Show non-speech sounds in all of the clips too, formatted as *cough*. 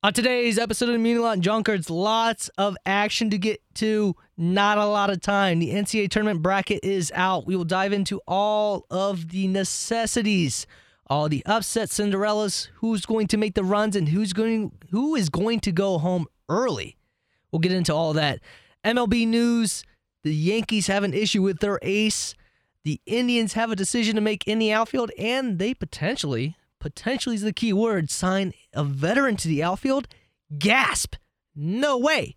On today's episode of Meaning Lot and Junkards, lots of action to get to, not a lot of time. The NCAA tournament bracket is out. We will dive into all of the necessities, all the upset Cinderellas, who's going to make the runs and who's going who is going to go home early. We'll get into all that. MLB news, the Yankees have an issue with their ace. The Indians have a decision to make in the outfield, and they potentially potentially is the key word, sign a veteran to the outfield? Gasp! No way.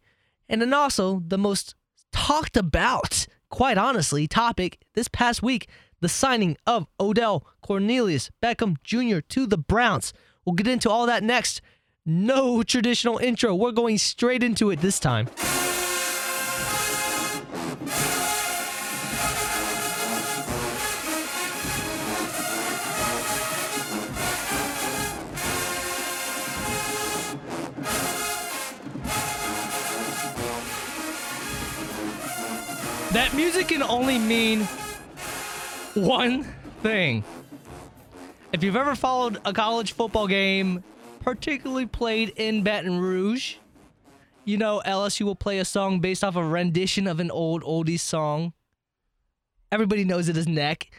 And then also the most talked about, quite honestly, topic this past week the signing of Odell Cornelius Beckham Jr. to the Browns. We'll get into all that next. No traditional intro. We're going straight into it this time. That music can only mean one thing. If you've ever followed a college football game, particularly played in Baton Rouge, you know LSU will play a song based off a rendition of an old oldie song. Everybody knows it is neck.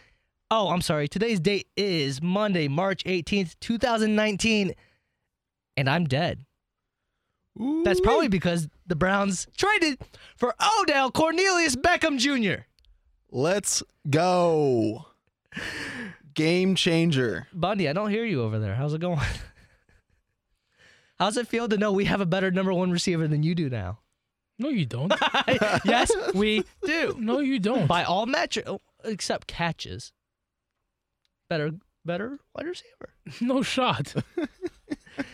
Oh, I'm sorry. Today's date is Monday, March 18th, 2019, and I'm dead. That's probably because the Browns traded for Odell Cornelius Beckham Jr. Let's go. Game changer. Bundy, I don't hear you over there. How's it going? *laughs* How's it feel to know we have a better number one receiver than you do now? No, you don't. *laughs* yes, we do. No, you don't. By all metrics, oh, except catches. Better, better wide receiver. No shot. *laughs*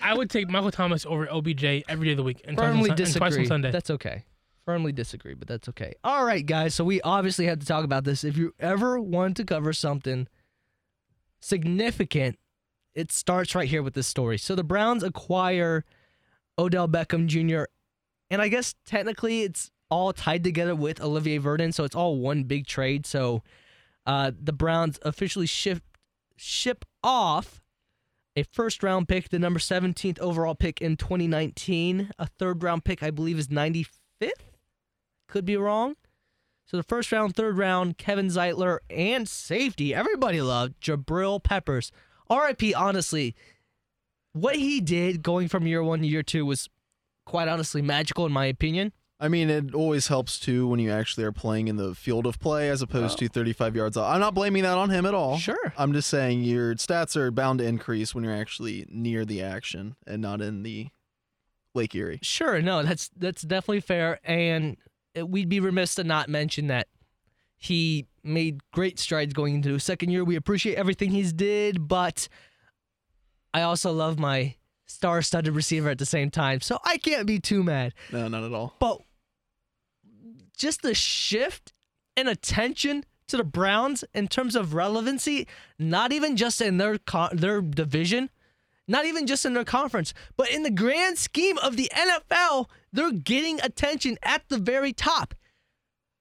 I would take Michael Thomas over OBJ every day of the week and twice, on, Firmly Sun- and twice disagree. on Sunday. That's okay. Firmly disagree, but that's okay. All right, guys. So we obviously had to talk about this. If you ever want to cover something significant, it starts right here with this story. So the Browns acquire Odell Beckham Jr. And I guess technically it's all tied together with Olivier Vernon, so it's all one big trade. So uh, the Browns officially ship ship off a first round pick, the number 17th overall pick in 2019. A third round pick, I believe, is 95th. Could be wrong. So the first round, third round, Kevin Zeitler, and safety. Everybody loved Jabril Peppers. RIP, honestly, what he did going from year one to year two was quite honestly magical, in my opinion. I mean, it always helps too when you actually are playing in the field of play as opposed to 35 yards out. I'm not blaming that on him at all. Sure. I'm just saying your stats are bound to increase when you're actually near the action and not in the Lake Erie. Sure, no, that's that's definitely fair, and we'd be remiss to not mention that he made great strides going into his second year. We appreciate everything he's did, but I also love my star-studded receiver at the same time, so I can't be too mad. No, not at all. But just the shift in attention to the Browns in terms of relevancy, not even just in their co- their division, not even just in their conference, but in the grand scheme of the NFL, they're getting attention at the very top.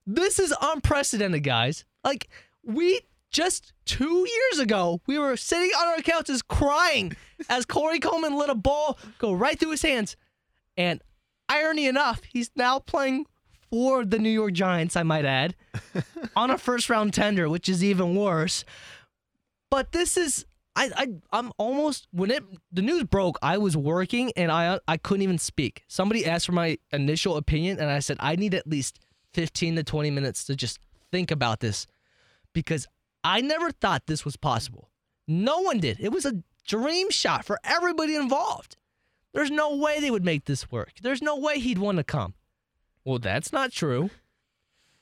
This is unprecedented, guys. Like we just two years ago, we were sitting on our couches crying *laughs* as Corey Coleman let a ball go right through his hands. And irony enough, he's now playing for the New York Giants, I might add, *laughs* on a first round tender, which is even worse. But this is I, I I'm almost when it the news broke, I was working and I I couldn't even speak. Somebody asked for my initial opinion and I said I need at least 15 to 20 minutes to just think about this because I never thought this was possible. No one did. It was a dream shot for everybody involved. There's no way they would make this work. There's no way he'd want to come. Well, that's not true.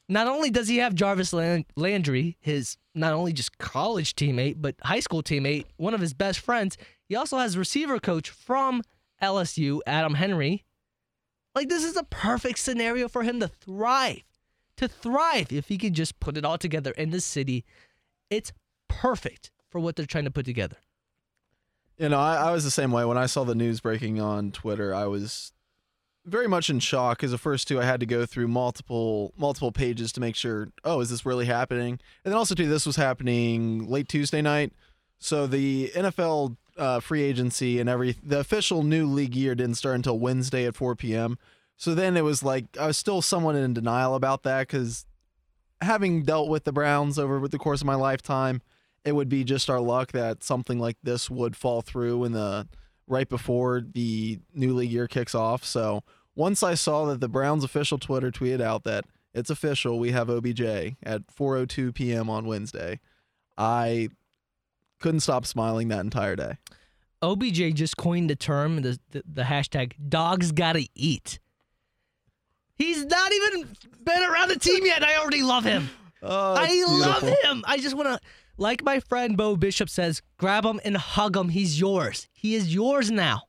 Not only does he have Jarvis Landry, his not only just college teammate, but high school teammate, one of his best friends, he also has receiver coach from LSU, Adam Henry. Like, this is a perfect scenario for him to thrive. To thrive if he can just put it all together in the city. It's perfect for what they're trying to put together. You know, I, I was the same way. When I saw the news breaking on Twitter, I was very much in shock because the first two I had to go through multiple multiple pages to make sure, oh, is this really happening? And then also too, this was happening late Tuesday night. So the NFL uh, free agency and every the official new league year didn't start until Wednesday at 4 p.m. So then it was like I was still somewhat in denial about that because having dealt with the Browns over the course of my lifetime, it would be just our luck that something like this would fall through in the right before the new league year kicks off. So once I saw that the Browns official Twitter tweeted out that it's official, we have OBJ at 4:02 p.m. on Wednesday, I couldn't stop smiling that entire day. OBJ just coined the term, the, the, the hashtag dogs gotta eat. He's not even been around the team yet. I already love him. Oh, I it's love him. I just want to, like my friend Bo Bishop says, grab him and hug him. He's yours. He is yours now.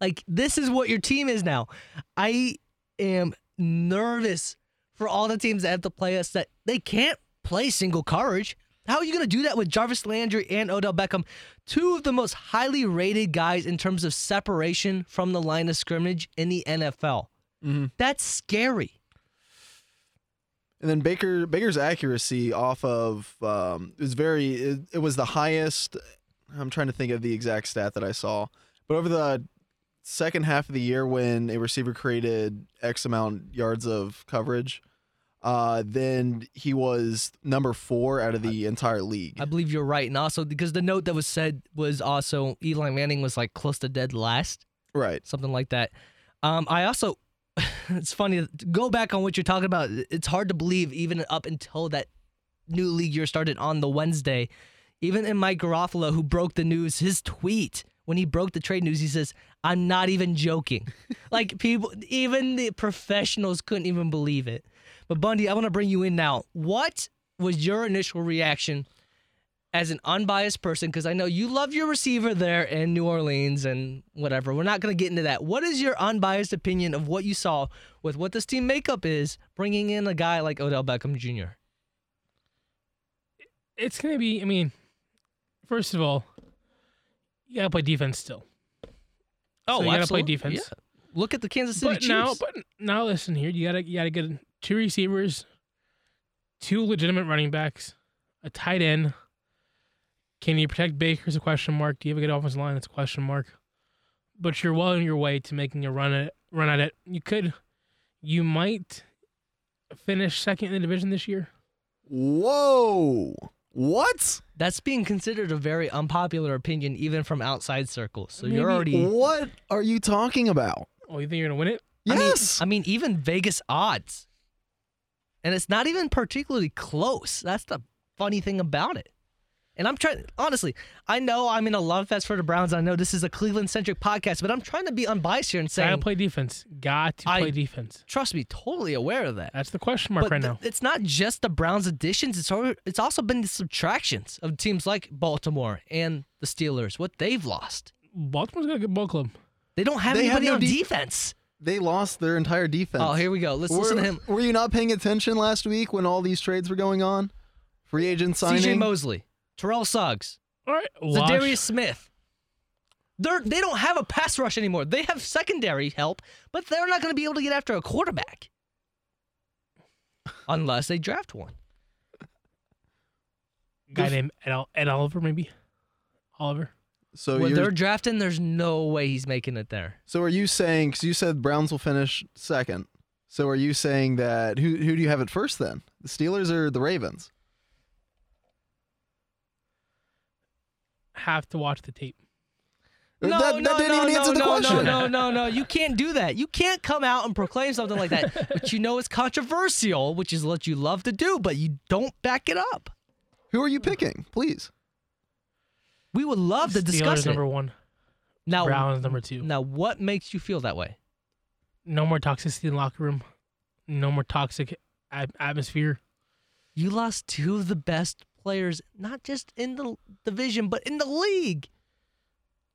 Like, this is what your team is now. I am nervous for all the teams that have to play us that they can't play single coverage. How are you going to do that with Jarvis Landry and Odell Beckham, two of the most highly rated guys in terms of separation from the line of scrimmage in the NFL? Mhm. That's scary. And then Baker Baker's accuracy off of um, is very it, it was the highest. I'm trying to think of the exact stat that I saw, but over the second half of the year when a receiver created X amount yards of coverage, uh, then he was number four out of the entire league. I believe you're right. And also, because the note that was said was also Eli Manning was like close to dead last, right. something like that. Um, I also, *laughs* it's funny, go back on what you're talking about. It's hard to believe, even up until that new league year started on the Wednesday. Even in Mike Garafolo, who broke the news, his tweet when he broke the trade news, he says, I'm not even joking. *laughs* like people, even the professionals couldn't even believe it. But Bundy, I want to bring you in now. What was your initial reaction as an unbiased person? Because I know you love your receiver there in New Orleans and whatever. We're not going to get into that. What is your unbiased opinion of what you saw with what this team makeup is, bringing in a guy like Odell Beckham Jr.? It's gonna be. I mean, first of all, you gotta play defense still. Oh, So you gotta play defense. Yeah. Look at the Kansas City But Chiefs. now, but now listen here. You gotta you gotta get two receivers, two legitimate running backs, a tight end. Can you protect Baker? Is a question mark. Do you have a good offensive line? That's a question mark. But you're well on your way to making a run at run at it. You could, you might finish second in the division this year. Whoa! What? That's being considered a very unpopular opinion, even from outside circles. So you're already. What are you talking about? Oh, you think you're gonna win it? Yes. I mean, even Vegas odds. And it's not even particularly close. That's the funny thing about it. And I'm trying, honestly, I know I'm in a love fest for the Browns. I know this is a Cleveland centric podcast, but I'm trying to be unbiased here and say I Gotta play defense. Got to I- play defense. trust me, totally aware of that. That's the question mark but right th- now. it's not just the Browns' additions. It's al- it's also been the subtractions of teams like Baltimore and the Steelers, what they've lost. Baltimore's got a good ball club. They don't have They have anybody no on de- defense. they lost their entire defense. Oh, here we go. Let's were, listen to him. Were you not paying attention last week when all these trades were going on? Free agent signing. CJ Mosley, Terrell Suggs, All right, wash. Za'Darius Smith. They're they don't have a pass rush anymore. They have secondary help, but they're not going to be able to get after a quarterback unless they draft one. guy named Ed, Ol- Ed Oliver, maybe Oliver. so when you're, they're drafting, there's no way he's making it there. so are you saying? Because you said Browns will finish second. So are you saying that who who do you have at first then? The Steelers or the Ravens? Have to watch the tape. that, No, that no, didn't no, even no, answer the no, question. No, no, no, no. You can't do that. You can't come out and proclaim something like that, *laughs* which you know is controversial, which is what you love to do, but you don't back it up. Who are you picking? Please. We would love to Steelers discuss it. number one. Now, Browns number two. now, what makes you feel that way? No more toxicity in the locker room. No more toxic atmosphere. You lost two of the best players, not just in the division, but in the league.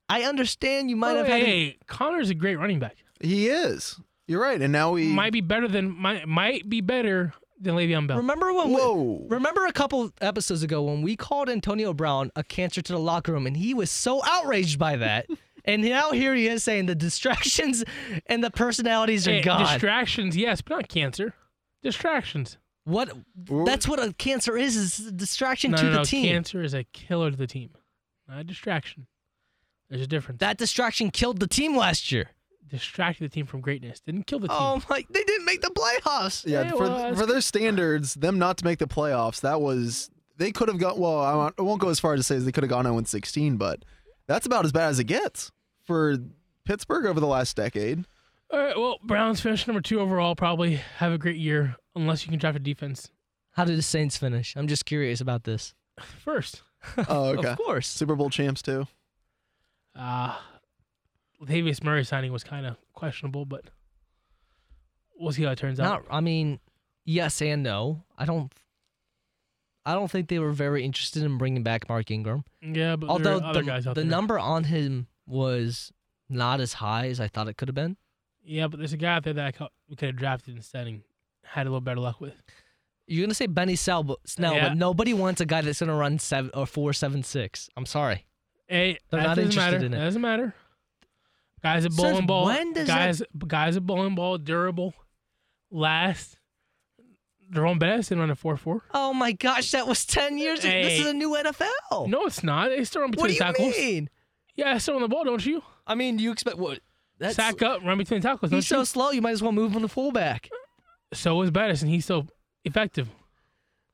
I understand you might Oh, have hey, had. a- hey, Conner's a great running back. He is. You're right. And now we. Might be better than might might be better than Le'Veon Bell. remember when? We, Whoa. remember a couple episodes ago when we called Antonio Brown a cancer to the locker room, and he was so outraged by that. *laughs* and now here he is saying the distractions and the personalities are Hey, gone. distractions, yes, but not cancer. Distractions. What? That's what a cancer is. Is a distraction No, to no, the no. team. Cancer is a killer to the team, not a distraction. There's a difference. That distraction killed the team last year. distracted the team from greatness. Didn't kill the team. Oh my! They didn't make the playoffs. Yeah, Yeah, for well, for their standards, them not to make the playoffs, that was they could have got. Well, I won't- go as far as to say they could have gone 0 16, but that's about as bad as it gets for Pittsburgh over the last decade. All right. Well, Browns finish number two overall. Probably have a great year unless you can draft a defense How did the Saints finish? I'm just curious about this. *laughs* first. Oh, *laughs* okay. Of course. Super Bowl champs too. Uh Latavius Murray signing was kind of questionable, but we'll see how it turns out. I mean, yes and no. I don't. I don't think they were very interested in bringing back Mark Ingram. Yeah, but Although there are other the, guys out the there. number on him was not as high as I thought it could have been. Yeah, but there's a guy out there that I we could have drafted instead and had a little better luck with. You're gonna say Benny Snell, but, Snell, Yeah. but nobody wants a guy that's gonna run seven or four seven six. I'm sorry. Hey, They're that not doesn't interested matter. in it. That doesn't matter. Guys at Since bowling ball. when does that- guys, guys at bowling ball, durable, last. Jerome Bettis didn't run a four four. Oh my gosh, that was ten years. ago. This is a new NFL. No, it's not. They still run what between do you tackles. mean? Yeah, still on the ball, don't you? I mean, you expect what? That's Sack up, run between tackles. He's so you? slow. You might as well move him to fullback. So is Bettis, and he's so effective.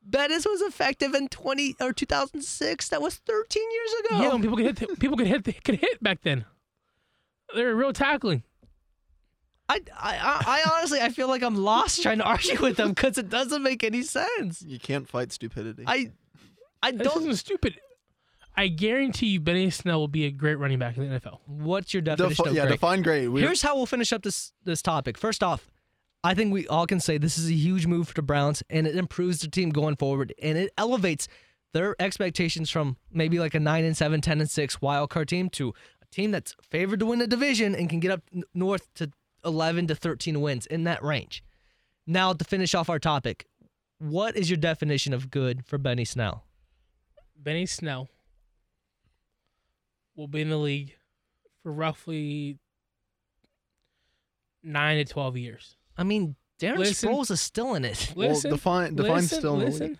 Bettis was effective in 20 or 2006. That was 13 years ago. Yeah, when people could hit, people could hit, could hit back then. They were real tackling. I, I, I I honestly, I feel like I'm lost trying to argue with them because it doesn't make any sense. You can't fight stupidity. I, I This don't. isn't stupid. I guarantee you, Benny Snell will be a great running back in the NFL. What's your Defi- definition of yeah, great? define great. We, Here's how we'll finish up this this topic. First off, I think we all can say this is a huge move for the Browns, and it improves the team going forward, and it elevates their expectations from maybe like a nine and seven, 10 and six wild card team to a team that's favored to win the division and can get up north to 11 to 13 wins in that range. Now to finish off our topic, what is your definition of good for Benny Snell? Benny Snell will be in the league for roughly nine to twelve years. I mean, Darren Listen. Sproles is still in it. well, Listen, define define listen, still in the league.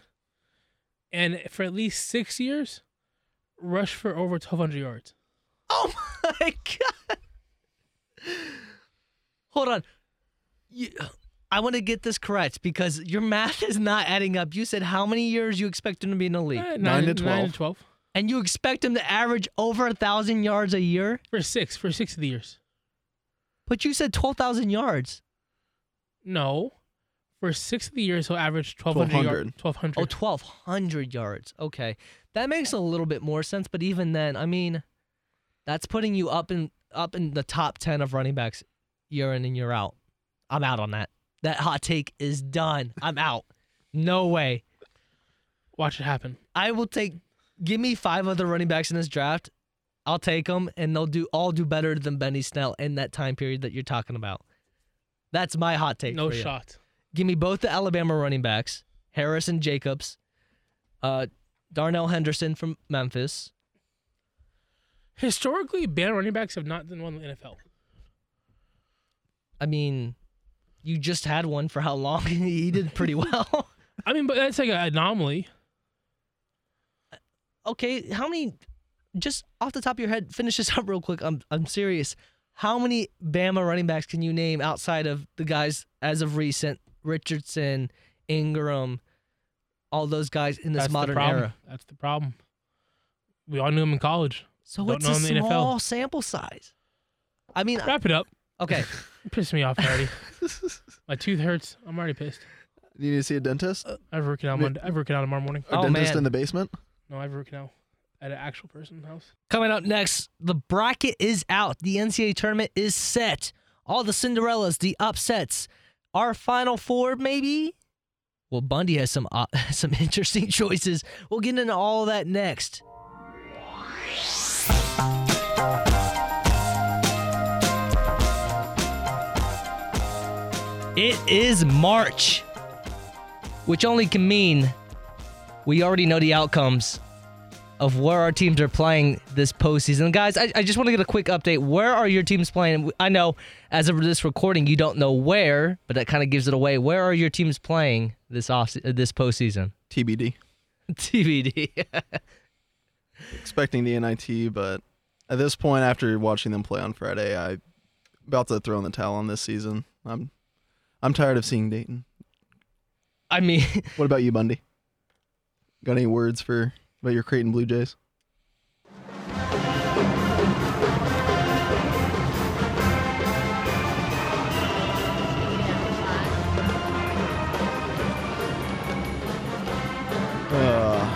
And for at least six years, rush for over twelve hundred yards. Oh *laughs* my god! Hold on. You, I want to get this correct because your math is not adding up. You said how many years you expect him to be in the league, Eh, Nine to Nine 12. to twelve and you expect him to average over a thousand yards a year. for six for six of the years. But you said twelve thousand yards. No, for six of the years he'll average twelve hundred yards. 1200. Twelve Oh, hundred. 1,200 yards. Okay. That makes a little bit more sense. But even then, I mean, that's putting you up in up in the top 10 of running backs year in and year out. I'm out on that. That hot take is done. I'm out. No way. Watch it happen. I will take. Give me five other running backs in this draft. I'll take them, and they'll do all do better than Benny Snell in that time period that you're talking about. That's my hot take. No shot. Give me both the Alabama running backs, Harris and Jacobs, uh, Darrell Henderson from Memphis. Historically, bad running backs have not done well in the NFL. I mean, you just had one for how long? *laughs* he did pretty *laughs* well. I mean, but that's like an anomaly. Okay, how many? Just off the top of your head, finish this *laughs* up real quick. I'm I'm serious. How many Bama running backs can you name outside of the guys as of recent? Richardson, Ingram, all those guys in this That's modern the problem. era. That's the problem. We all knew him in college. So Don't it's know a in the NFL. small sample size. I mean, Wrap it up. okay. *laughs* You pissed me off already. *laughs* My tooth hurts. I'm already pissed. You need to see a dentist? Uh, I have a root canal. Monday. I have a root canal tomorrow morning. A Oh, dentist man. in the basement? No, I have a root canal at an actual person's house. Coming up next, the bracket is out. The NCAA tournament is set. All the Cinderellas, the upsets, our final four, maybe. Well, Bundy has some uh, *laughs* some interesting *laughs* choices. We'll get into all that next. It is March, which only can mean we already know the outcomes of where our teams are playing this postseason. Guys, I, I just want to get a quick update. Where are your teams playing? I know as of this recording, you don't know where, but that kind of gives it away. Where are your teams playing this off this postseason? TBD. *laughs* TBD. *laughs* Expecting the NIT, but At this point, after watching them play on Friday, I about to throw in the towel on this season. I'm I'm tired of seeing Dayton. I mean, *laughs* What about you, Bundy? Got any words for about your Creighton Blue Jays? Uh,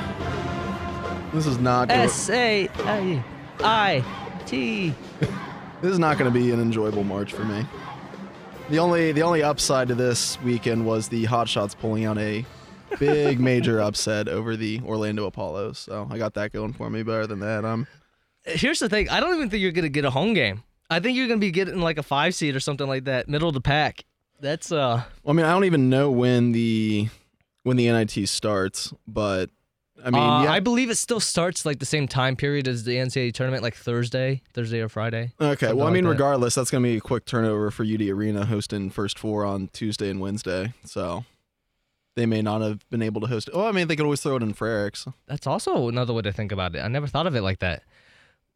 this is not gonna, S A I I T. this is not going to be an enjoyable March for me. The only the only upside to this weekend was the Hot Shots pulling out a big major upset over the Orlando Apollos. So I got that going for me. Better than that, I'm Here's the thing. I don't even think you're gonna get a home game. I think you're gonna be getting like a five seed or something like that, middle of the pack. That's uh. Well, I mean, I don't even know when the when the NIT starts, but I mean, uh, yeah. I believe it still starts like the same time period as the NCAA tournament, like Thursday, Thursday or Friday. okay. Well, I like mean, that. regardless, that's gonna be a quick turnover for UD Arena hosting first four on Tuesday and Wednesday. So they may not have been able to host. Oh, I mean, they could always throw it in for Frericks. That's also another way to think about it. I never thought of it like that.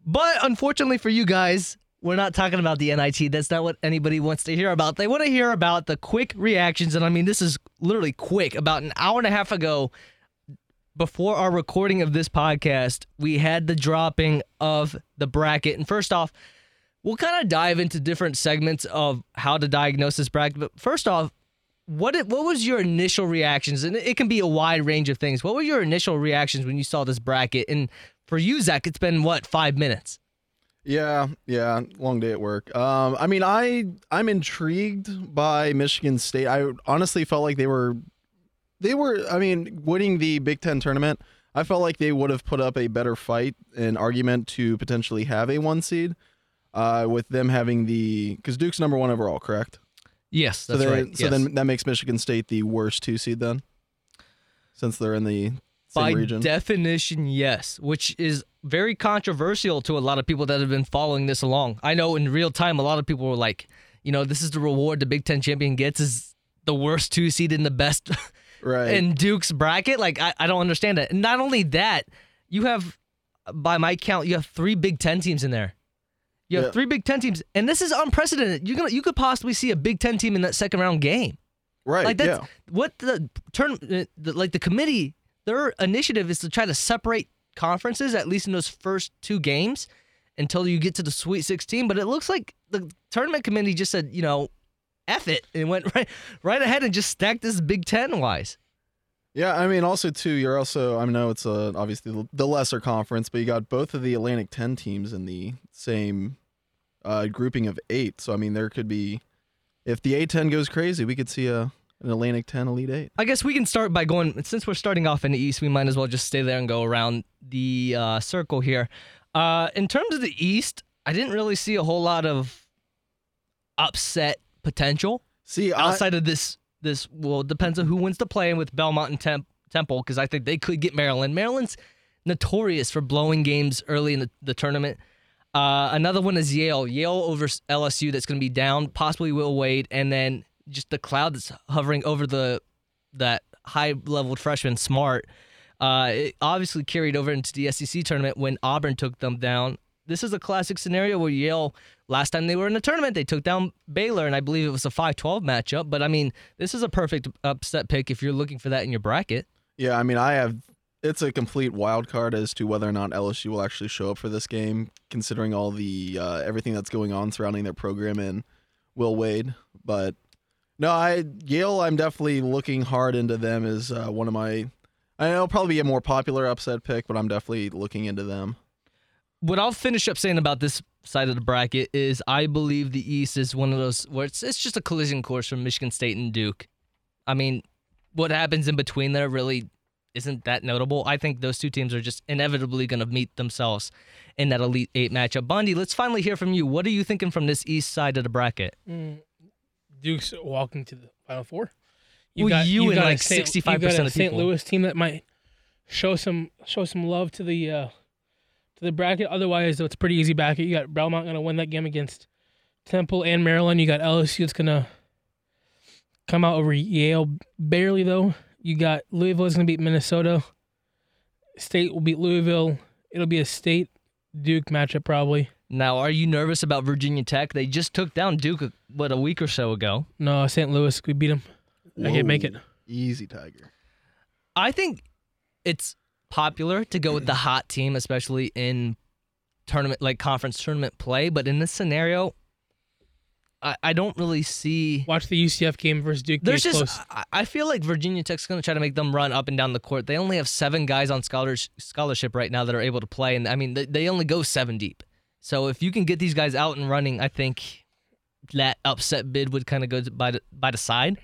But unfortunately for you guys, we're not talking about the NIT. That's not what anybody wants to hear about. They want to hear about the quick reactions. And I mean, this is literally quick. About an hour and a half ago, before our recording of this podcast, we had the dropping of the bracket. And first off, we'll kind of dive into different segments of how to diagnose this bracket. But first off, what what was your initial reactions? And it can be a wide range of things. What were your initial reactions when you saw this bracket? And for you, Zach, it's been what five minutes? Yeah, yeah, long day at work. Um, I mean, I I'm intrigued by Michigan State. I honestly felt like they were, they were. I mean, winning the Big Ten tournament, I felt like they would have put up a better fight and argument to potentially have a one seed, uh, with them having the because Duke's number one overall, correct? Yes, that's so right. So yes. then that makes Michigan State the worst two seed then, since they're in the same by region. definition, yes, which is very controversial to a lot of people that have been following this along. I know in real time, a lot of people were like, you know, this is the reward the Big Ten champion gets is the worst two seed in the best *laughs* right. in Duke's bracket. Like, I, I don't understand that. And not only that, you have, by my count, you have three Big Ten teams in there. You have Yeah. three Big Ten teams, and this is unprecedented. You're gonna, you could possibly see a Big Ten team in that second round game. right. Like that's yeah. what the turn, uh, the, like the committee, their initiative is to try to separate conferences at least in those first two games until you get to the Sweet 16. But it looks like the tournament committee just said, you know, F it and went *laughs* right right ahead and just stacked this Big Ten wise. Yeah, I mean, also too, you're also I know it's a obviously the- lesser conference, but you got both of the Atlantic Ten teams in the same uh, grouping of eight. So I mean, there could be if the A10 goes crazy, we could see a an Atlantic Ten Elite Eight. I guess we can start by going since we're starting off in the East. We might as well just stay there and go around the uh, circle here. Uh, in terms of the East, I didn't really see a whole lot of upset potential. See, I, outside of this this well depends on who wins the play with Belmont and Temp- Temple because I think they could get Maryland. Maryland's notorious for blowing games early in the, the tournament. Uh, another one is Yale. Yale over LSU that's going to be down, possibly Will Wade, and then just the cloud that's hovering over the that high leveled freshman Smart. Uh, it obviously carried over into the SEC tournament when Auburn took them down. This is a classic scenario where Yale, last time they were in the tournament, they took down Baylor, and I believe it was a 5 12 matchup. But I mean, this is a perfect upset pick if you're looking for that in your bracket. yeah, I mean, I have. It's a complete wild card as to whether or not LSU will actually show up for this game, considering all the uh, everything that's going on surrounding their program and Will Wade. But no, I Yale. I'm definitely looking hard into them as uh, one of my. I know probably be a more popular upset pick, but I'm definitely looking into them. What I'll finish up saying about this side of the bracket is I believe the East is one of those where it's, it's just a collision course from Michigan State and Duke. I mean, what happens in between there really isn't that notable. I think those two teams are just inevitably going to meet themselves in that Elite Eight matchup. Bundy, let's finally hear from you. What are you thinking from this East side of the bracket? Mm, Duke's walking to the Final Four. Well, you and got like 65% you got of St. Louis team that might show some show some love to the uh, to the bracket. Otherwise, it's a pretty easy bracket. You got Belmont going to win that game against Temple and Maryland. You got LSU that's going to come out over Yale barely though. You got Louisville is going to beat Minnesota. State will beat Louisville. It'll be a state Duke matchup probably. Now, are you nervous about Virginia Tech? They just took down Duke uh, what a week or so ago. No, St. Louis. We beat them. I can't make it. Easy, Tiger. I think it's popular to go with the hot team, especially in tournament like conference tournament play. But in this scenario, I, I don't really see. Watch the UCF game versus Duke. There's just close. I, I feel like Virginia Tech's going to try to make them run up and down the court. They only have seven guys on scholars, scholarship right now that are able to play, and I mean they, they only go seven deep. So if you can get these guys out and running, I think that upset bid would kind of go by the, by the side.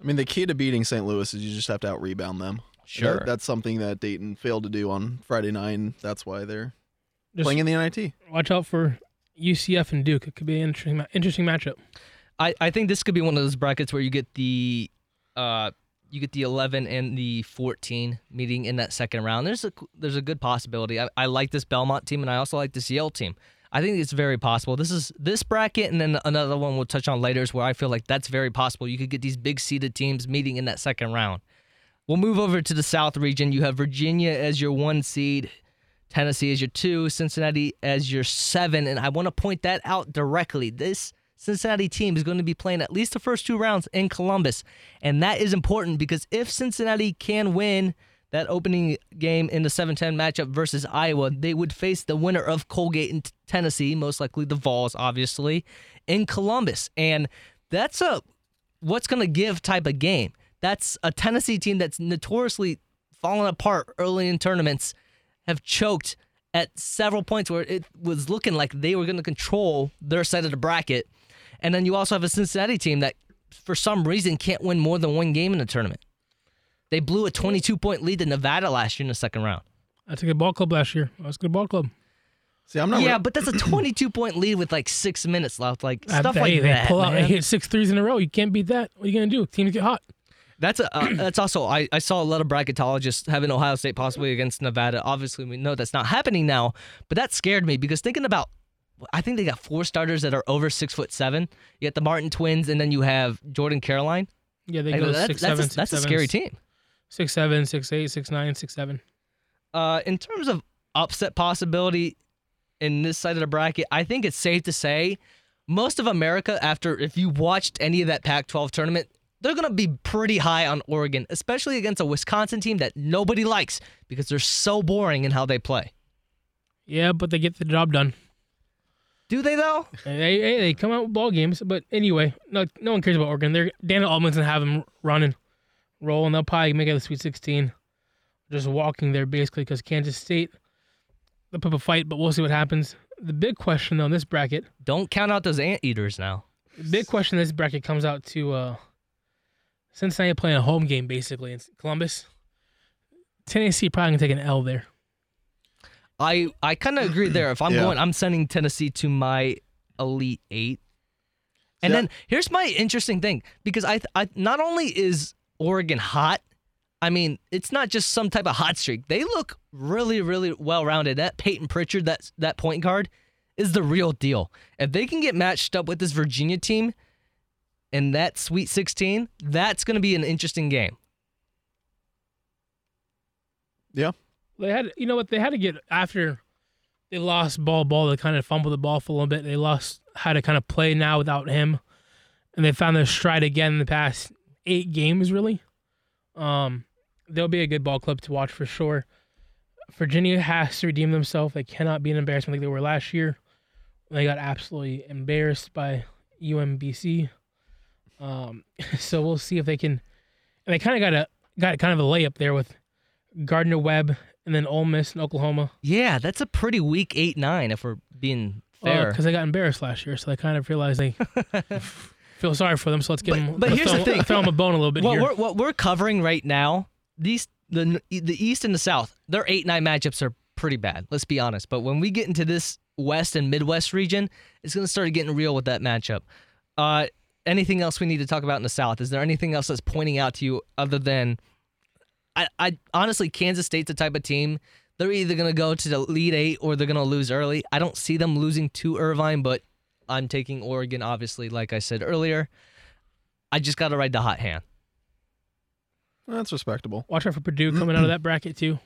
I mean, the key to beating St. Louis is you just have to out rebound them. Sure. That- that's something that Dayton failed to do on Friday night. and That's why they're Just playing in the NIT. watch out for UCF and Duke. It could be an interesting, interesting matchup. I, I think this could be one of those brackets where you get the uh you get the 11 and the 14 meeting in that second round. There's a there's a good possibility. I, I like this Belmont team and I also like this Yale team. I think it's very possible. This is this bracket and then another one we'll touch on later is where I feel like that's very possible. You could get these big seeded teams meeting in that second round. We'll move over to the South region. You have Virginia as your one seed, Tennessee as your two, Cincinnati as your seven. And I want to point that out directly. This Cincinnati team is going to be playing at least the first two rounds in Columbus. And that is important because if Cincinnati can win that opening game in the 7 10 matchup versus Iowa, they would face the winner of Colgate and Tennessee, most likely the Vols, obviously, in Columbus. And that's a what's going to give type of game. That's a Tennessee team that's notoriously fallen apart early in tournaments, have choked at several points where it was looking like they were going to control their side of the bracket. And then you also have a Cincinnati team that, for some reason, can't win more than one game in the tournament. They blew a 22 point lead to Nevada last year in the second round. That's a good ball club last year. That's a good ball club. See, I'm not. Yeah, but that's a 22 point lead with like six minutes left. Like Uh, stuff they, like they that. pull out. They man. hit *laughs* six threes in a row. You can't beat that. What are you gonna do? Teams get hot. That's a uh, *clears throat* that's also I, I saw a lot of bracketologists having Ohio State possibly against Nevada. Obviously, we know that's not happening now, but that scared me because thinking about, I think they got four starters that are over six foot seven. You got the Martin twins, and then you have Jordan Caroline. Yeah, they I go six that's, seven. a, that's a scary team. Six seven, six eight, six nine, six seven. Uh, in terms of upset possibility in this side of the bracket, I think it's safe to say most of America, after if you watched any of that Pac-12 tournament, they're gonna be pretty high on Oregon, especially against a Wisconsin team that nobody likes because they're so boring in how they play. Yeah, but they get the job done. Do they though? They, they, they come out with ball games, but anyway, no no one cares about Oregon. They're Dana Altman's gonna have them running, rolling. They'll probably make it to the Sweet 16. Just walking there basically because Kansas State, they'll put up a fight, but we'll see what happens. The big question on this bracket, Don't count out those anteaters now. the big question in this bracket comes out to uh, Cincinnati playing a home game basically in Columbus. Tennessee probably gonna take an L there. I I kind of agree there. If I'm Yeah. going, I'm sending Tennessee to my elite eight. And Yeah. then here's my interesting thing because I I not only is Oregon hot, I mean it's not just some type of hot streak. They look really really well rounded. That Payton Pritchard, that that point guard, is the real deal. If they can get matched up with this Virginia team in that Sweet 16, that's going to be an interesting game. Yeah. They had, you know what? They had to get after they lost ball ball. They kind of fumbled the ball for a little bit. They lost how to kind of play now without him, and they found their stride again in the past eight games. Really, um, they'll be a good ball club to watch for sure. Virginia has to redeem themselves. They cannot be an embarrassment like they were last year. When they got absolutely embarrassed by UMBC. Um, *laughs* so we'll see if they can. And they kind of got a got kind of a layup there with Gardner Webb and then Ole Miss and Oklahoma. Yeah, that's a pretty weak 8-9 if we're being fair. because they got embarrassed last year, so they kind of realized they *laughs* *laughs* feel sorry for them. So let's give But- them. but here's throw, the thing. throw them a bone a little bit what here. we're what we're covering right now, these the the East and the South, their eight nine matchups are pretty bad. Let's be honest. But when we get into this West and Midwest region, it's gonna start getting real with that matchup. Uh, anything else we need to talk about in the South? Is there anything else that's pointing out to you other than? I, I honestly, Kansas State's the type of team. They're either gonna go to the Elite Eight or they're gonna lose early. I don't see them losing to Irvine, but I'm taking Oregon. Obviously, like I said earlier, I just gotta ride the hot hand. That's respectable. Watch out for Purdue coming out of that bracket too.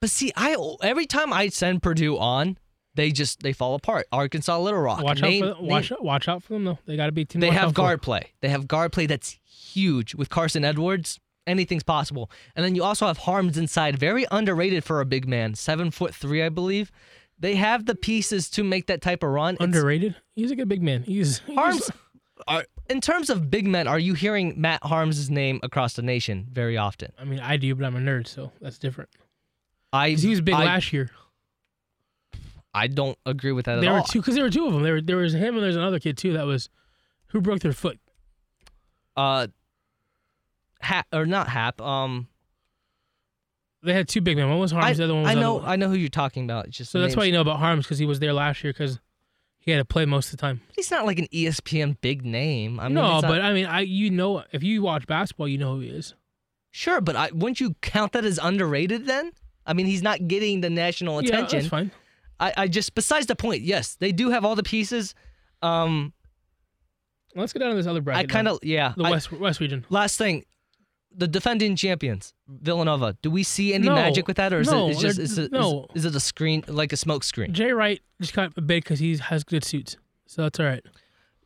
But see, I every time I send Purdue on, they just they fall apart. Arkansas Little Rock. Watch name- out for them. Watch, watch out for them though. They got to be team. they have out for. guard play. They have guard play that's huge with Carson Edwards. Anything's possible. And then you also have Haarms inside, very underrated for a big man, seven foot three, I believe. They have the pieces to make that type of run. It's- Underrated. He's a good big man. He's, he's Haarms. Are, in terms of big men, are you hearing Matt Haarms' name across the nation very often? I mean, I do, but I'm a nerd, so that's different. I he was big I, last year. I don't agree with that at There all. were two because there were two of them. There, were, there was him and there's another kid too that was who broke their foot. uh, Hap or not Hap. Um, They had two big men. One was Haarms. I, the other one was I know one. I know who you're talking about. It's just So that's why you know about Haarms because he was there last year because he had to play most of the time. he's not like an ESPN big name. I mean, no, not- but I mean, I you know if you watch basketball, you know who he is. sure, but I, wouldn't you count that as underrated then? I mean, he's not getting the national attention. Yeah, that's fine. I, I just besides the point. Yes, they do have all the pieces. Um, Let's go down to this other bracket. I kind of yeah. the I- west west region. last thing, the defending champions, Villanova. Do we see any No, magic with that, or is no, it just is it, no. is, is it a screen like a smoke screen? Jay Wright just got a bid because he has good suits, so that's all right.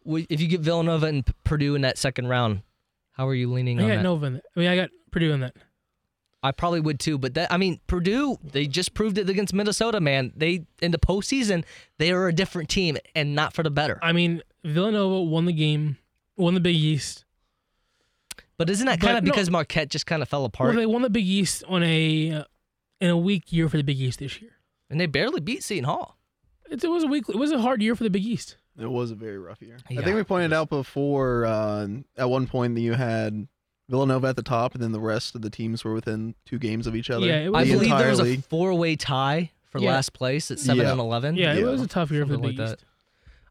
If you get Villanova and P- Purdue in that second round, how are you leaning I on got that? Nova in that. I mean, I got Purdue in that. I probably would too, but that I mean Purdue, they just proved it against Minnesota, man. They in the postseason, they are a different team and not for the better. I mean, Villanova won the game, won the Big East. But isn't that kind of no- because Marquette just kind of fell apart Well, they won the Big East on a uh, in a weak year for the Big East this year. and they barely beat Seton Hall? It, it was a weak. It was a hard year for the Big East. It was a very rough year. Yeah, I think we pointed out before uh, at one point that you had Villanova at the top, and then the rest of the teams were within two games of each other. Yeah, it was- I believe entire there was league. a four-way tie for Yeah. last place at seven Yeah. and eleven. Yeah, it Yeah. was a tough year for the Something Big like East.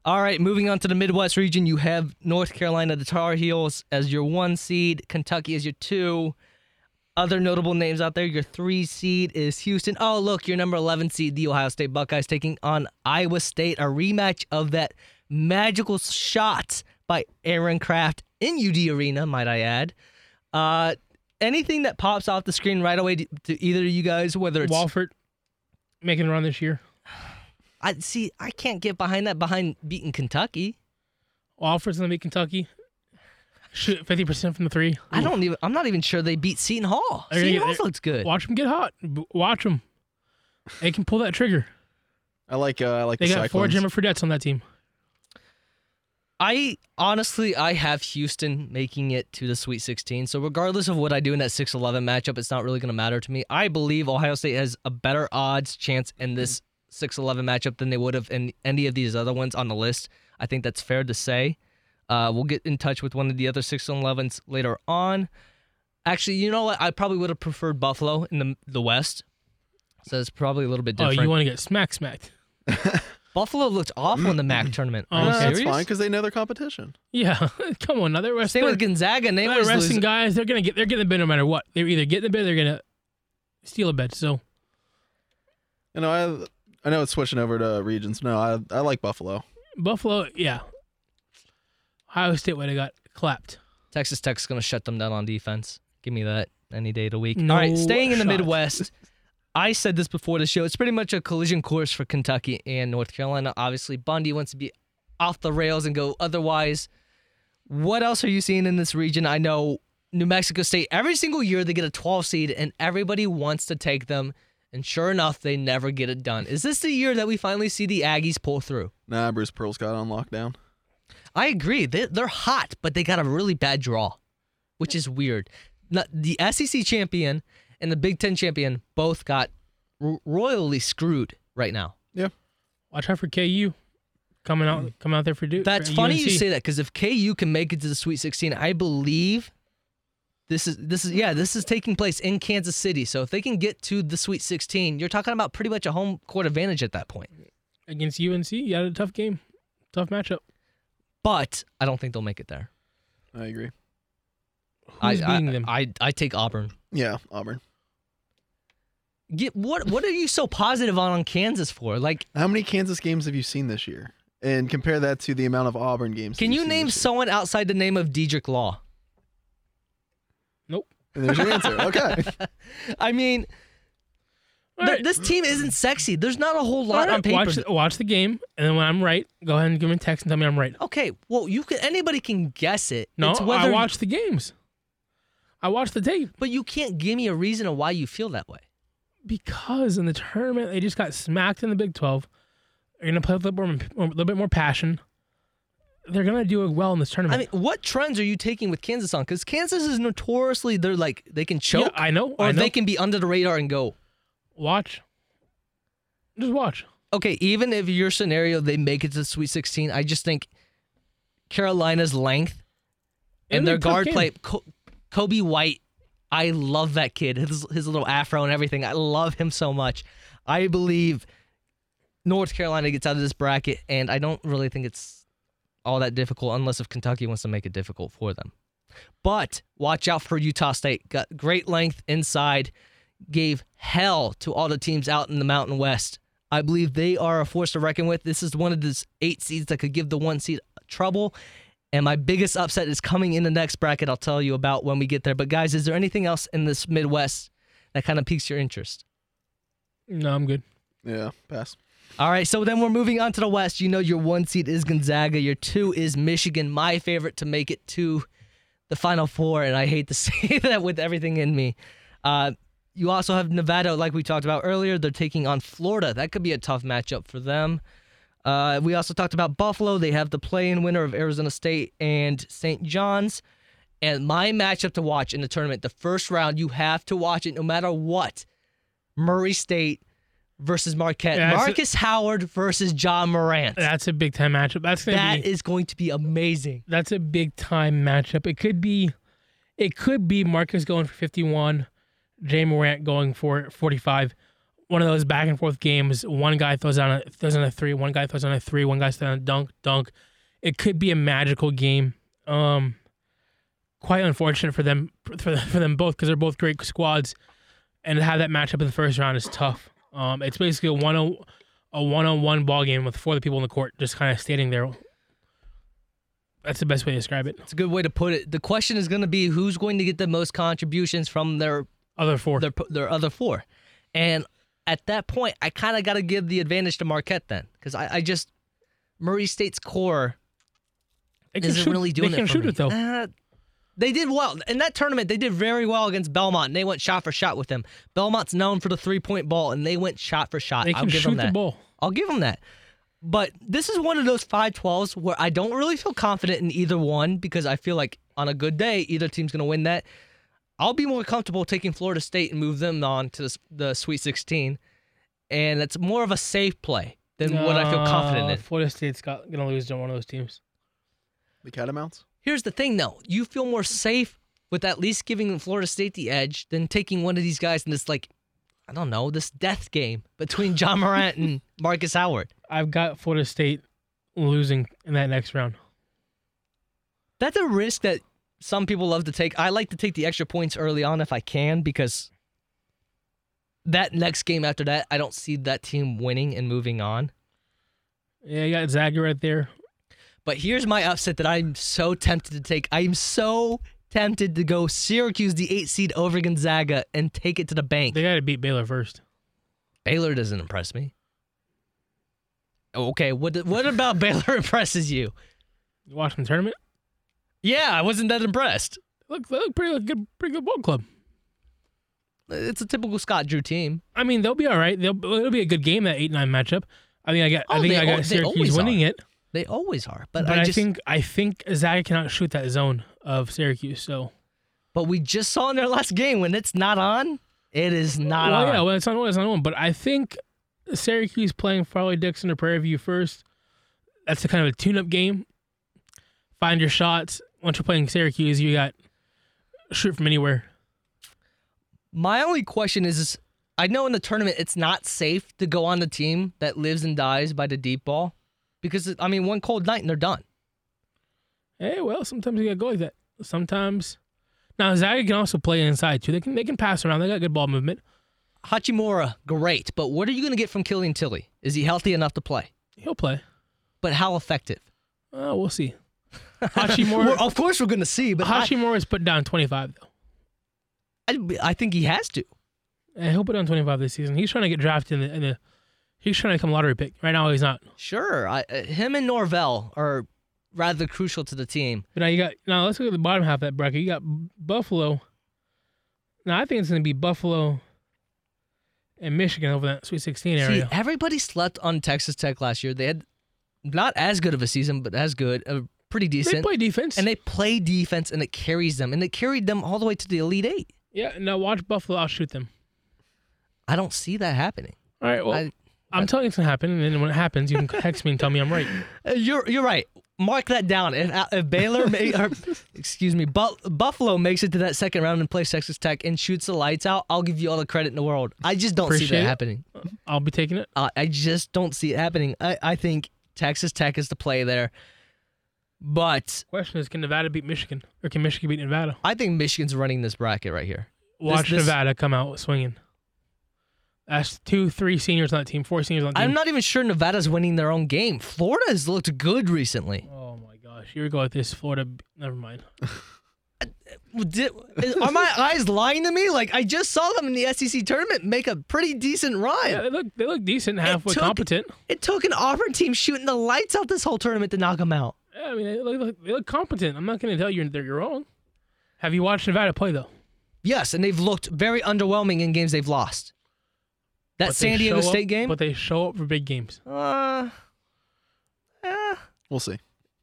All right, moving on to the Midwest region, you have North Carolina, the Tar Heels as your one seed, Kentucky as your two. Other notable names out there, your three seed is Houston. Oh, look, your number 11 seed, the Ohio State Buckeyes, taking on Iowa State, a rematch of that magical shot by Aaron Craft in UD Arena, might I add. Uh, anything that pops off the screen right away to, to either of you guys, whether it's Wofford making a run this year. I see, I can't get behind that behind beating Kentucky. Wofford's gonna beat Kentucky. Shoot fifty percent from the three. I don't even. I'm not even sure they beat Seton Hall. They're gonna Seton Hall looks good. Watch them get hot. Watch them. They can pull that trigger. I like uh, I like They the got four Cyclones. Jimmer Fredettes on that team. I honestly, I have Houston making it to the Sweet 16. So regardless of what I do in that 6-11 matchup, it's not really going to matter to me. I believe Ohio State has a better odds chance in this 6-11 matchup than they would have in any of these other ones on the list. I think that's fair to say. Uh, we'll get in touch with one of the other 6-11s later on. Actually, you know what? I probably would have preferred Buffalo in the the West. So it's probably a little bit different. Oh, you want to get smack smacked? *laughs* Buffalo looked awful in the MAC tournament. Oh, Are you No, okay. that's serious? fine because they know their competition. Yeah, *laughs* come on now. They're resting. Same with Gonzaga. and They they're was resting losing. guys. They're gonna get. They're getting the bid no matter what. They're either getting the bid. Or they're gonna steal a bid. So You know, I I know it's switching over to regions. No, I I like Buffalo. Buffalo, yeah. Ohio State would have got clapped. Texas Tech's going to shut them down on defense. Give me that any day of the week. No All right, staying in the shot. Midwest. *laughs* I said this before the show. It's pretty much a collision course for Kentucky and North Carolina. Obviously, Bundy wants to be off the rails and go otherwise. What else are you seeing in this region? I know New Mexico State, every single year they get a 12 seed and everybody wants to take them. And sure enough, they never get it done. Is this the year that we finally see the Aggies pull through? Nah, Bruce Pearl's got on lockdown. I agree. They, they're hot, but they got a really bad draw, which is weird. Not, the SEC champion and the Big Ten champion both got ro- royally screwed right now. Yeah. Watch out for KU coming out. Mm. Coming out there for Duke. That's for funny you say that because if KU can make it to the Sweet 16, I believe this is this is yeah this is taking place in Kansas City. So if they can get to the Sweet 16, you're talking about pretty much a home court advantage at that point. against UNC. You had a tough game, tough matchup. But I don't think they'll make it there. I agree. Who's I, beating I, them? I I take Auburn. Yeah, Auburn. Get what what are you so positive on on Kansas for? Like How many Kansas games have you seen this year? And compare that to the amount of Auburn games. Can you name someone outside the name of Diedrich Law? Nope. And there's your answer. *laughs* Okay. I mean, All Th- This team isn't sexy. There's not a whole lot right, on paper. Watch, watch the game, and then when I'm right, go ahead and give me a text and tell me I'm right. Okay, well, you can. Anybody can guess it. No, it's I whether, watch the games. I watch the tape but you can't give me a reason of why you feel that way. Because in the tournament they just got smacked in the Big Twelve. They're gonna play with a little, more, a little bit more passion. They're gonna do well in this tournament. I mean, what trends are you taking with Kansas on? Because Kansas is notoriously they're like they can choke, yeah, I know. or I know. they can be under the radar and go. watch. Just watch. Okay, even if your scenario they make it to the Sweet 16, I just think Carolina's length and It'll their guard game. play. Co- Coby White, I love that kid. His his little afro and everything. I love him so much. I believe North Carolina gets out of this bracket, and I don't really think it's all that difficult unless if Kentucky wants to make it difficult for them. But watch out for Utah State. Got great length inside. Gave hell to all the teams out in the Mountain West. I believe they are a force to reckon with. This is one of those eight seeds that could give the one seed trouble. And my biggest upset is coming in the next bracket. I'll tell you about when we get there. But guys, is there anything else in this Midwest that kind of piques your interest? No, I'm good. Yeah, pass. All right, so then we're moving on to the West. You know, your one seed is Gonzaga. Your two is Michigan. My favorite to make it to the Final Four, and I hate to *laughs* say that with everything in me. Uh, you also have Nevada, like we talked about earlier. They're taking on Florida. That could be a tough matchup for them. Uh, we also talked about Buffalo. They have the play-in winner of Arizona State and St. John's. And my matchup to watch in the tournament, the first round, you have to watch it no matter what. Murray State versus Marquette. Yeah, that's a- Marcus Howard versus Ja Morant. That's a big time matchup. That's gonna That be is going to be amazing. that's a big time matchup. It could be, it could be Marcus going for 51, Ja Morant going for 45. One of those back and forth games. One guy throws on a throws on a three. One guy throws on a three. One guy throws on a dunk. Dunk. It could be a magical game. Um, quite unfortunate for them for, for them both because they're both great squads, and to have that matchup in the first round is tough. Um, it's basically a one on a one on one ball game with four of the people in the court just kind of standing there. That's the best way to describe it. It's a good way to put it. The question is going to be who's going to get the most contributions from their Other four. their their other four, and at that point, I kind of got to give the advantage to Marquette then, because I, I just Murray State's core They isn't shoot, really doing they it can for shoot me. it though. Uh, they did well in that tournament. They did very well against Belmont, and they went shot for shot with them. Belmont's known for the three point ball, and they went shot for shot. They I'll can give shoot them the ball. I'll give them that. But this is one of those 5-12s where I don't really feel confident in either one because I feel like on a good day, either team's going to win that. I'll be more comfortable taking Florida State and move them on to the, the Sweet 16. And it's more of a safe play than what I feel confident in. Florida State's got, gonna lose to one of those teams. The Catamounts. Here's the thing, though. You feel more safe with at least giving Florida State the edge than taking one of these guys in this, like, I don't know, this death game between *laughs* Ja Morant and Marcus Howard. I've got Florida State losing in that next round. That's a risk that some people love to take. I like to take the extra points early on if I can because that next game after that, I don't see that team winning and moving on. Yeah, you got Zaga right there. But here's my upset that I'm so tempted to take. I'm so tempted to go Syracuse, the eight seed over Gonzaga, and take it to the bank. They got to beat Baylor first. Baylor doesn't impress me. Okay, what what about *laughs* Baylor impresses you? You watch the tournament. Yeah, I wasn't that impressed. Look, they look pretty good, pretty good ball club. It's a typical Scott Drew team. I mean, they'll be all right. They'll it'll be a good game that eight nine matchup. I think I got. I Oh, think I got Syracuse winning are. it. They always are, but, But, I I, just think I think Zaga cannot shoot that zone of Syracuse. So But we just saw in their last game when it's not on, it is not well, on. yeah, well, it's not it's not on. But I think Syracuse playing Fairleigh Dickinson or Prairie View first. That's a kind of a tune-up game. Find your shots. Once you're playing Syracuse, you got shoot from anywhere. My only question is, is I know in the tournament it's not safe to go on the team that lives and dies by the deep ball because I mean one cold night and they're done. Hey, well, sometimes you gotta go like that. Sometimes. Now Zaga can also play inside too. They can they can pass around. They got good ball movement. Hachimura, great, but what are you going to get from Killian Tillie? Is he healthy enough to play? He'll play. But how effective? Uh, we'll see. *laughs* Hachimura. Well, of course we're going to see, but I, Hachimura is put down 25 though. I, I think he has to. Eh, he'll put on 25 this season. He's trying to get drafted in the, in the he's trying to become lottery pick. Right now he's not. Sure, I, uh, him and Norvell are rather crucial to the team. But now you got now let's look at the bottom half of that bracket. You got Buffalo. Now I think it's going to be Buffalo and Michigan over that Sweet 16 See, area. everybody slept on Texas Tech last year. They had not as good of a season, but as good, uh, pretty decent. they decent. play defense. and they play defense, and it carries them, and it carried them all the way to the Elite Eight. yeah, now watch Buffalo outshoot them. I don't see that happening. All right, well, I- I, am telling you it's going to happen, and then when it happens, you can *laughs* text me and tell me I'm right. Uh, You're you're right. Mark that down. If, uh, if Baylor, may, or, *laughs* excuse me, Bu- Buffalo makes it to that second round and plays Texas Tech and shoots the lights out, I'll give you all the credit in the world. I just don't see Appreciate that it. happening. I'll be taking it. Uh, I just don't see it happening. I, I think Texas Tech is the play there, but Question is, can Nevada beat Michigan, or can Michigan beat Nevada? I think Michigan's running this bracket right here. Watch this- Nevada come out swinging. That's two, three seniors on that team, four seniors on that team. I'm not even sure Nevada's winning their own game. Florida has looked good recently. Oh my gosh, here we go with this Florida. Never mind. *laughs* Did, are my eyes lying to me? Like I just saw them in the SEC tournament make a pretty decent run. Yeah, they look they look decent, halfway took- competent. It took an Auburn team shooting the lights out this whole tournament to knock them out. Yeah, I mean they look, they look competent. I'm not going to tell you that you're wrong. Have you watched Nevada play though? Yes, and they've looked very underwhelming in games they've lost. That But San Diego show up- State game, but they show up for big games. uh, eh, We'll see.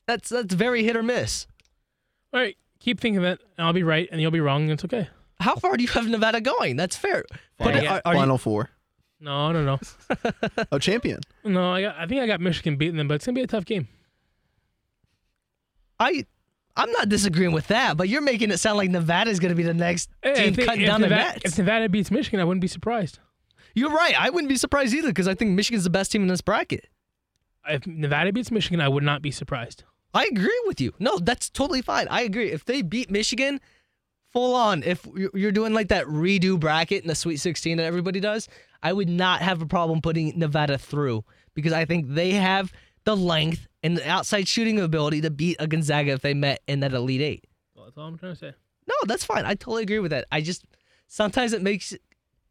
that's that's very hit or miss. All right, keep thinking that, and I'll be right, and you'll be wrong, and it's okay. How far do you have Nevada going? That's fair. But Final, Yeah. are, are you, four. No, no, no, *laughs* Oh, champion. no. I got, I think I got Michigan beating them, but it's gonna be a tough game. I I'm not disagreeing with that, but you're making it sound like Nevada's going to be the next Hey, team they- cutting down the Nevada, nets. if Nevada beats Michigan, I wouldn't be surprised. You're right. I wouldn't be surprised either because I think Michigan's the best team in this bracket. If Nevada beats Michigan, I would not be surprised. I agree with you. No, that's totally fine. I agree. If they beat Michigan, full on, if you're- you're doing like that redo bracket in the Sweet 16 that everybody does, I would not have a problem putting Nevada through because I think they have the length and the outside shooting ability to beat a Gonzaga if they met in that Elite Eight. Well, that's all I'm trying to say. No, that's fine. I totally agree with that. I just sometimes it makes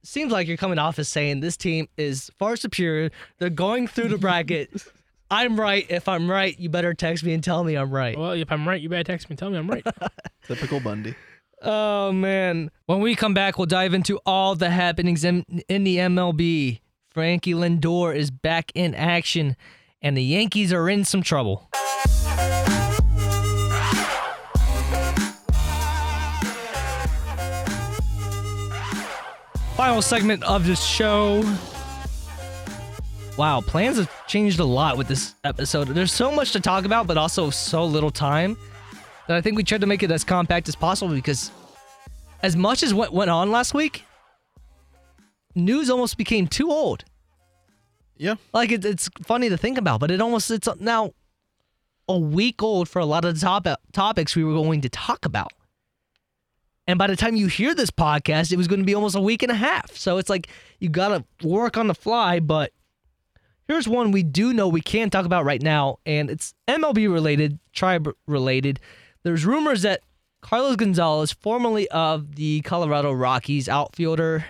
seems like you're coming off as saying this team is far superior. They're going through the bracket. *laughs* I'm right. If I'm right, you better text me and tell me I'm right. Well, if I'm right, you better text me and tell me I'm right. *laughs* Typical Bundy. Oh man. When we come back, we'll dive into all the happenings in, in the MLB. Frankie Lindor is back in action, and the Yankees are in some trouble. Final segment of this show. Wow, plans have changed a lot with this episode. There's so much to talk about, but also so little time that I think we tried to make it as compact as possible because as much as what went on last week, news almost became too old. Yeah. Like it, it's funny to think about, but it almost it's now a week old for a lot of the top, topics we were going to talk about. And by the time you hear this podcast, it was going to be almost a week and a half. So it's like you got to work on the fly. But here's one we do know we can talk about right now, and it's MLB related, tribe related. There's rumors that Carlos Gonzalez, formerly of the Colorado Rockies outfielder,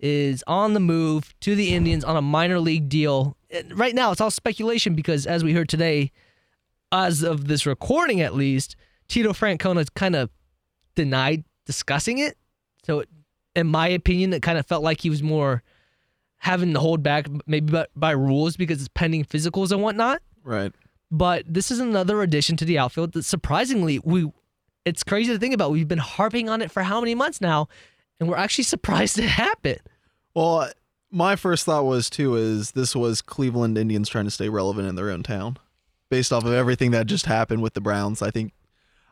is on the move to the Indians on a minor league deal. Right now, it's all speculation because, as we heard today, as of this recording at least, Tito Francona kind of denied discussing it. So, it, in my opinion, it kind of felt like he was more having to hold back, maybe by, by rules because it's pending physicals and whatnot. Right. But this is another addition to the outfield that surprisingly we it's crazy to think about. We've been harping on it for how many months now, and we're actually surprised it happened. Well, my first thought was too is this was Cleveland Indians trying to stay relevant in their own town, based off of everything that just happened with the Browns. I think,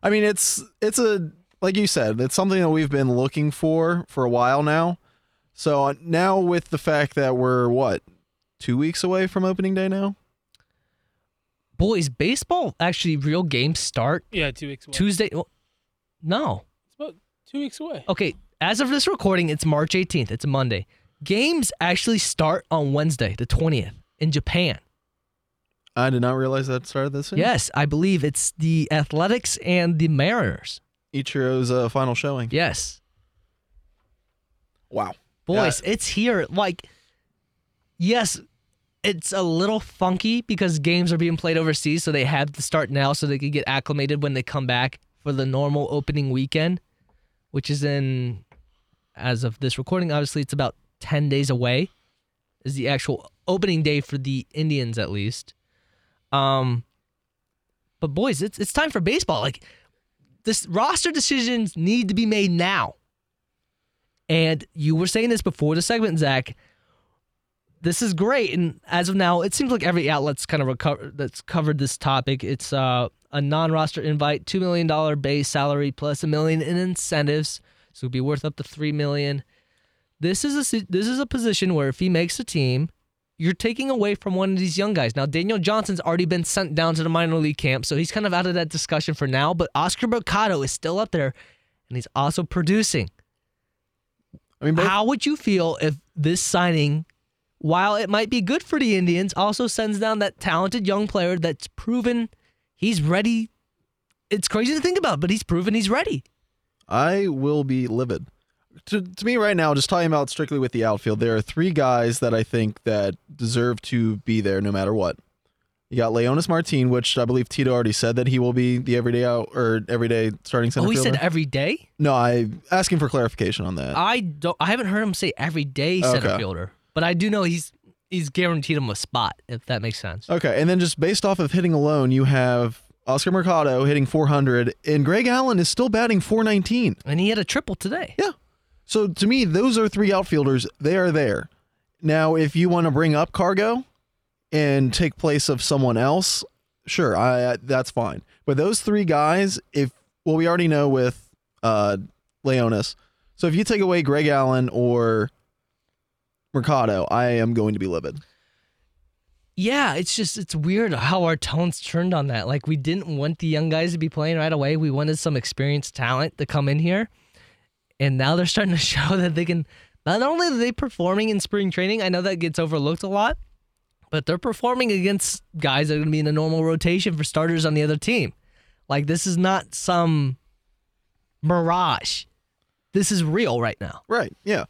I mean, it's it's a like you said, it's something that we've been looking for for a while now. So uh, now with the fact that we're what two weeks away from opening day now, Boys, baseball actually real games start yeah, two weeks away. Tuesday. well, No. It's about two weeks away. Okay, as of this recording, it's March 18th. It's a Monday. Games actually start on Wednesday, the 20th, in Japan. I did not realize that started this. soon. Yes, I believe it's the Athletics and the Mariners. Ichiro's uh, final showing. Yes. Wow. Boys, it's here. Like, yes, it's a little funky because games are being played overseas, so they have to start now so they can get acclimated when they come back for the normal opening weekend, which is in, as of this recording, obviously it's about 10 days away, is the actual opening day for the Indians at least. Um, but boys, it's it's time for baseball. Like, this roster decisions need to be made now. And you were saying this before the segment, Zach. This is great, and as of now, it seems like every outlet's kind of recover that's covered this topic. It's uh, a non-roster invite, two million dollar base salary plus a million in incentives, so it'd be worth up to three million. This is a this is a position where if he makes a team, you're taking away from one of these young guys. Now, Daniel Johnson's already been sent down to the minor league camp, so he's kind of out of that discussion for now. But Oscar Mercado is still up there, and he's also producing. I mean, both, How would you feel if this signing, while it might be good for the Indians, also sends down that talented young player that's proven he's ready? It's crazy to think about, but he's proven he's ready. I will be livid. To, to me right now, just talking about strictly with the outfield, there are three guys that I think that deserve to be there no matter what. You got Leonys Martin, which I believe Tito already said that he will be the everyday out or everyday starting center Oh, he fielder. said every day. no, I asking for clarification on that. I don't. I haven't heard him say every day center Okay. fielder, but I do know he's he's guaranteed him a spot if that makes sense. Okay, and then just based off of hitting alone, you have Oscar Mercado hitting 400, and Greg Allen is still batting 419. And he had a triple today. Yeah. So to me, those are three outfielders. They are there. Now, if you want to bring up Cargo and take place of someone else, sure, I, I that's fine. But those three guys, if well, we already know with uh, Leonys. So if you take away Greg Allen or Mercado, I am going to be livid. Yeah, it's just it's weird how our tones turned on that. Like we didn't want the young guys to be playing right away. We wanted some experienced talent to come in here. And now they're starting to *laughs* show that they can not only are they performing in spring training, I know that gets overlooked a lot, but they're performing against guys that are going to be in a normal rotation for starters on the other team. Like this is not some mirage. This is real right now. Right. Yeah.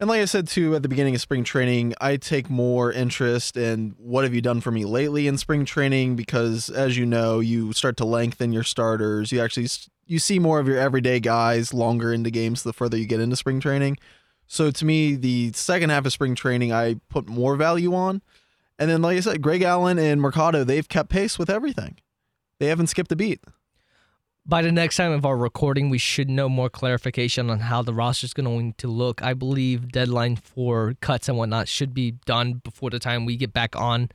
And like I said too at the beginning of spring training, I take more interest in what have you done for me lately in spring training because as you know, you start to lengthen your starters. You actually you see more of your everyday guys longer into games the further you get into spring training. So to me, the second half of spring training I put more value on. And then like I said, Greg Allen and Mercado, they've kept pace with everything. They haven't skipped a beat. By the next time of our recording, we should know more clarification on how the roster is going to look. I believe deadline for cuts and whatnot should be done before the time we get back on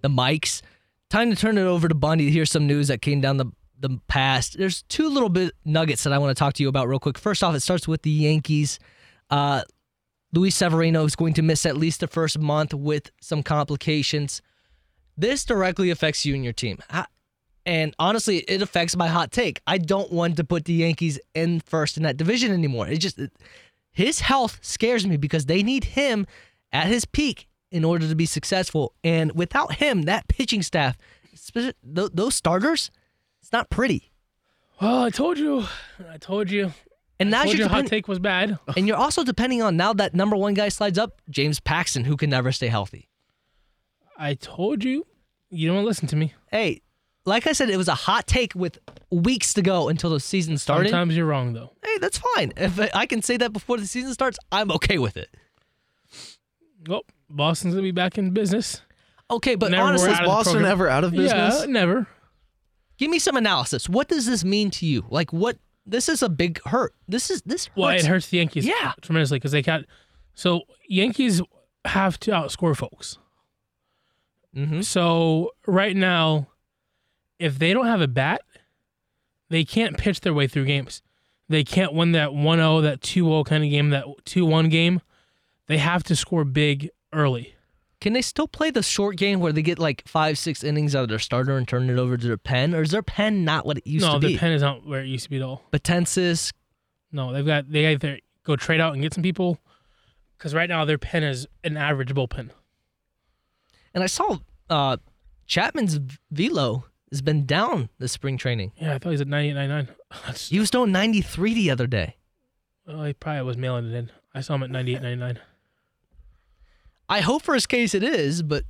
the mics. Time to turn it over to Bundy to hear some news that came down the the past. There's two little bit nuggets that I want to talk to you about real quick. First off, it starts with the Yankees. Uh, Luis Severino is going to miss at least the first month with some complications. This directly affects you and your team. How- and honestly, it affects my hot take. I don't want to put the Yankees in first in that division anymore. It just his health scares me because they need him at his peak in order to be successful. And without him, that pitching staff, those starters, it's not pretty. Well, I told you. I told you. And now told you're you hot take was bad. *sighs* and you're also depending on now that number one guy slides up, James Paxton, who can never stay healthy. I told you. You don't listen to me. Hey, like I said, it was a hot take with weeks to go until the season started. Sometimes you're wrong though. hey, that's fine. If I- I can say that before the season starts, I'm okay with it. Well, Boston's gonna be back in business. Okay, but Never honestly, Was out of the Boston program. ever out of business? Yeah, never. give me some analysis. What does this mean to you? Like, what? This is a big hurt. This is this hurts. Well, it hurts the Yankees Yeah. tremendously because they got. So Yankees have to outscore folks. Mhm. So right now, if they don't have a bat, they can't pitch their way through games. They can't win that 1-0, that 2-0 kind of game, that 2-1 game. They have to score big early. Can they still play the short game where they get like five, six innings out of their starter and turn it over to their pen, or is their pen not what it used no, to be? No, their pen is not where it used to be at all. Potensis, No, they've got they either go trade out and get some people, because right now their pen is an average bullpen. and I saw uh, Chapman's velo has been down this spring training. Yeah, I thought he *laughs* was at 98, 99. That's, He was doing 93 the other day. Well, he probably was mailing it in. I saw him at 98.99. I hope for his case it is, but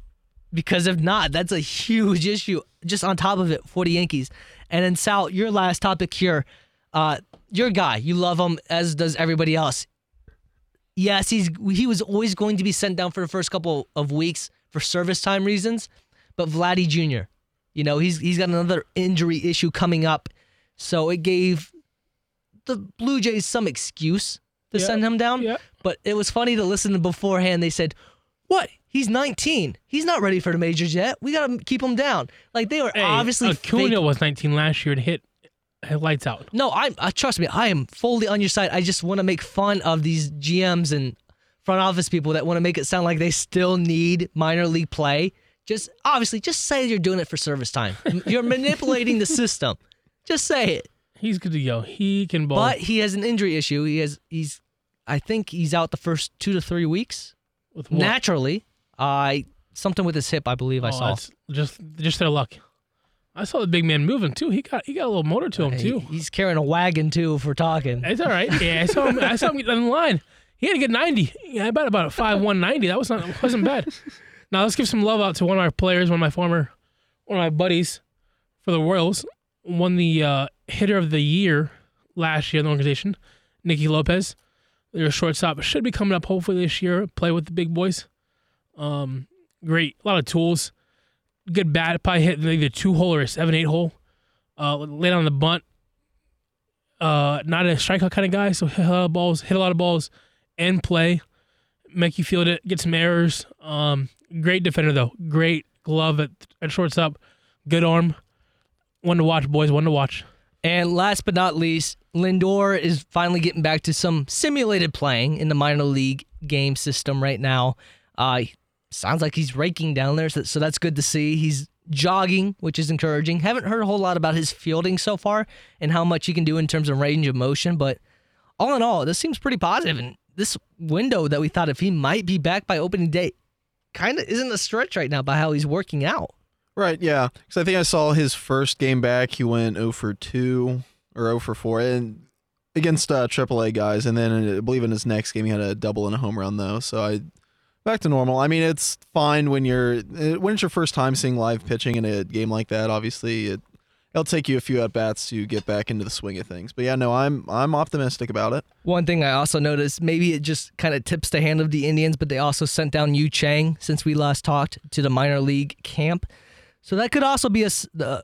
because if not, that's a huge issue just on top of it for the Yankees. And then Sal, your last topic here, uh, your guy, you love him as does everybody else. Yes, he's he was always going to be sent down for the first couple of weeks for service time reasons, but Vladdy Jr. You know, he's he's got another injury issue coming up. So it gave the Blue Jays some excuse to Yeah. send him down. Yeah. But it was funny to listen to beforehand. They said, "What? He's 19. He's not ready for the majors yet. We got to keep him down." Like they were Hey, obviously Acuna fake- was 19 last year and hit, hit lights out. No, I uh, trust me. I am fully on your side. I just want to make fun of these GMs and front office people that want to make it sound like they still need minor league play. Just obviously, just say you're doing it for service time. You're manipulating the system. Just say it. He's good to go. He can ball. But he has an injury issue. He has. He's. I think he's out the first two to three weeks. with what? Naturally, I something with his hip. I believe I Oh, saw. just just their luck. I saw the big man moving too. He got he got a little motor to him too. He's carrying a wagon too. for talking. It's all right. Yeah, I saw him. I saw him get on the line. He had to get 90. Yeah, about about a five one ninety. That was not wasn't bad. Now let's give some love out to one of our players, one of my former, one of my buddies for the Royals. Won the uh, hitter of the year last year in the organization, Nicky Lopez. They're a shortstop. Should be coming up hopefully this year. Play with the big boys. Um, great. A lot of tools. Good bat. Probably hit either two hole or a seven eight hole. Uh, laid on the bunt uh, not a strikeout kind of guy, so hit a lot of balls, hit a lot of balls, and play, make you feel it, get some errors. Um, great defender though, great glove at, at shortstop, good arm. One to watch, boys. One to watch. And last but not least, Lindor is finally getting back to some simulated playing in the minor league game system right now. Uh, sounds like he's raking down there, so, so that's good to see. He's jogging, which is encouraging. Haven't heard a whole lot about his fielding so far and how much he can do in terms of range of motion, but all in all, this seems pretty positive. And this window that we thought if he might be back by opening day kind of isn't a stretch right now by how he's working out. Right, yeah. Because I think I saw his first game back. He went 0 for 2 or 0 for 4 and against uh, AAA guys. And then uh, I believe in his next game, he had a double and a home run, though. So I back to normal. I mean, it's fine when you're uh, when it's your first time seeing live pitching in a game like that. Obviously, it, it'll take you a few at bats to get back into the swing of things. But yeah, no, I'm I'm optimistic about it. One thing I also noticed, maybe it just kind of tips the hand of the Indians, but they also sent down Yu Chang since we last talked to the minor league camp. So that could also be a,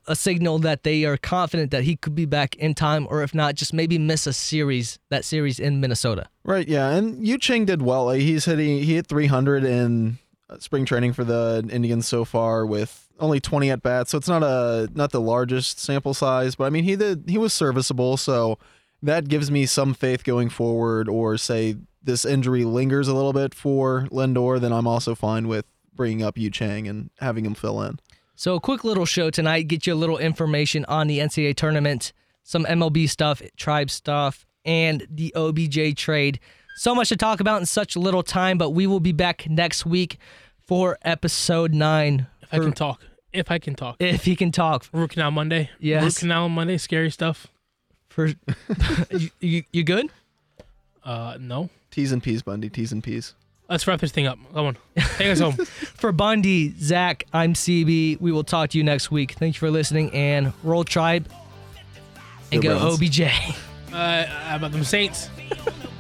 a signal that they are confident that he could be back in time, or if not, just maybe miss a series, that series in Minnesota. Right, yeah, and Yu Chang did well. He's hitting he hit 300 in uh, spring training for the Indians so far with only 20 at bats. So it's not a not the largest sample size, but I mean he did he was serviceable. So that gives me some faith going forward. Or say this injury lingers a little bit for Lindor, then I'm also fine with bringing up Yu Chang and having him fill in. So a quick little show tonight, get you a little information on the NCAA tournament, some MLB stuff, tribe stuff, and the OBJ trade. So much to talk about in such little time, but we will be back next week for episode nine. If I can talk. If I can talk. if he can talk. Root canal Monday. Yes. Root canal Monday. Scary stuff. For *laughs* you, you, you good? Uh, no. T's and P's, Bundy. T's and P's. Let's wrap this thing up. Come on. Take us home. *laughs* For Bundy, Zach, I'm CB. We will talk to you next week. Thank you for listening and roll tribe and Go go Browns. OBJ. Uh, how about them Saints? *laughs*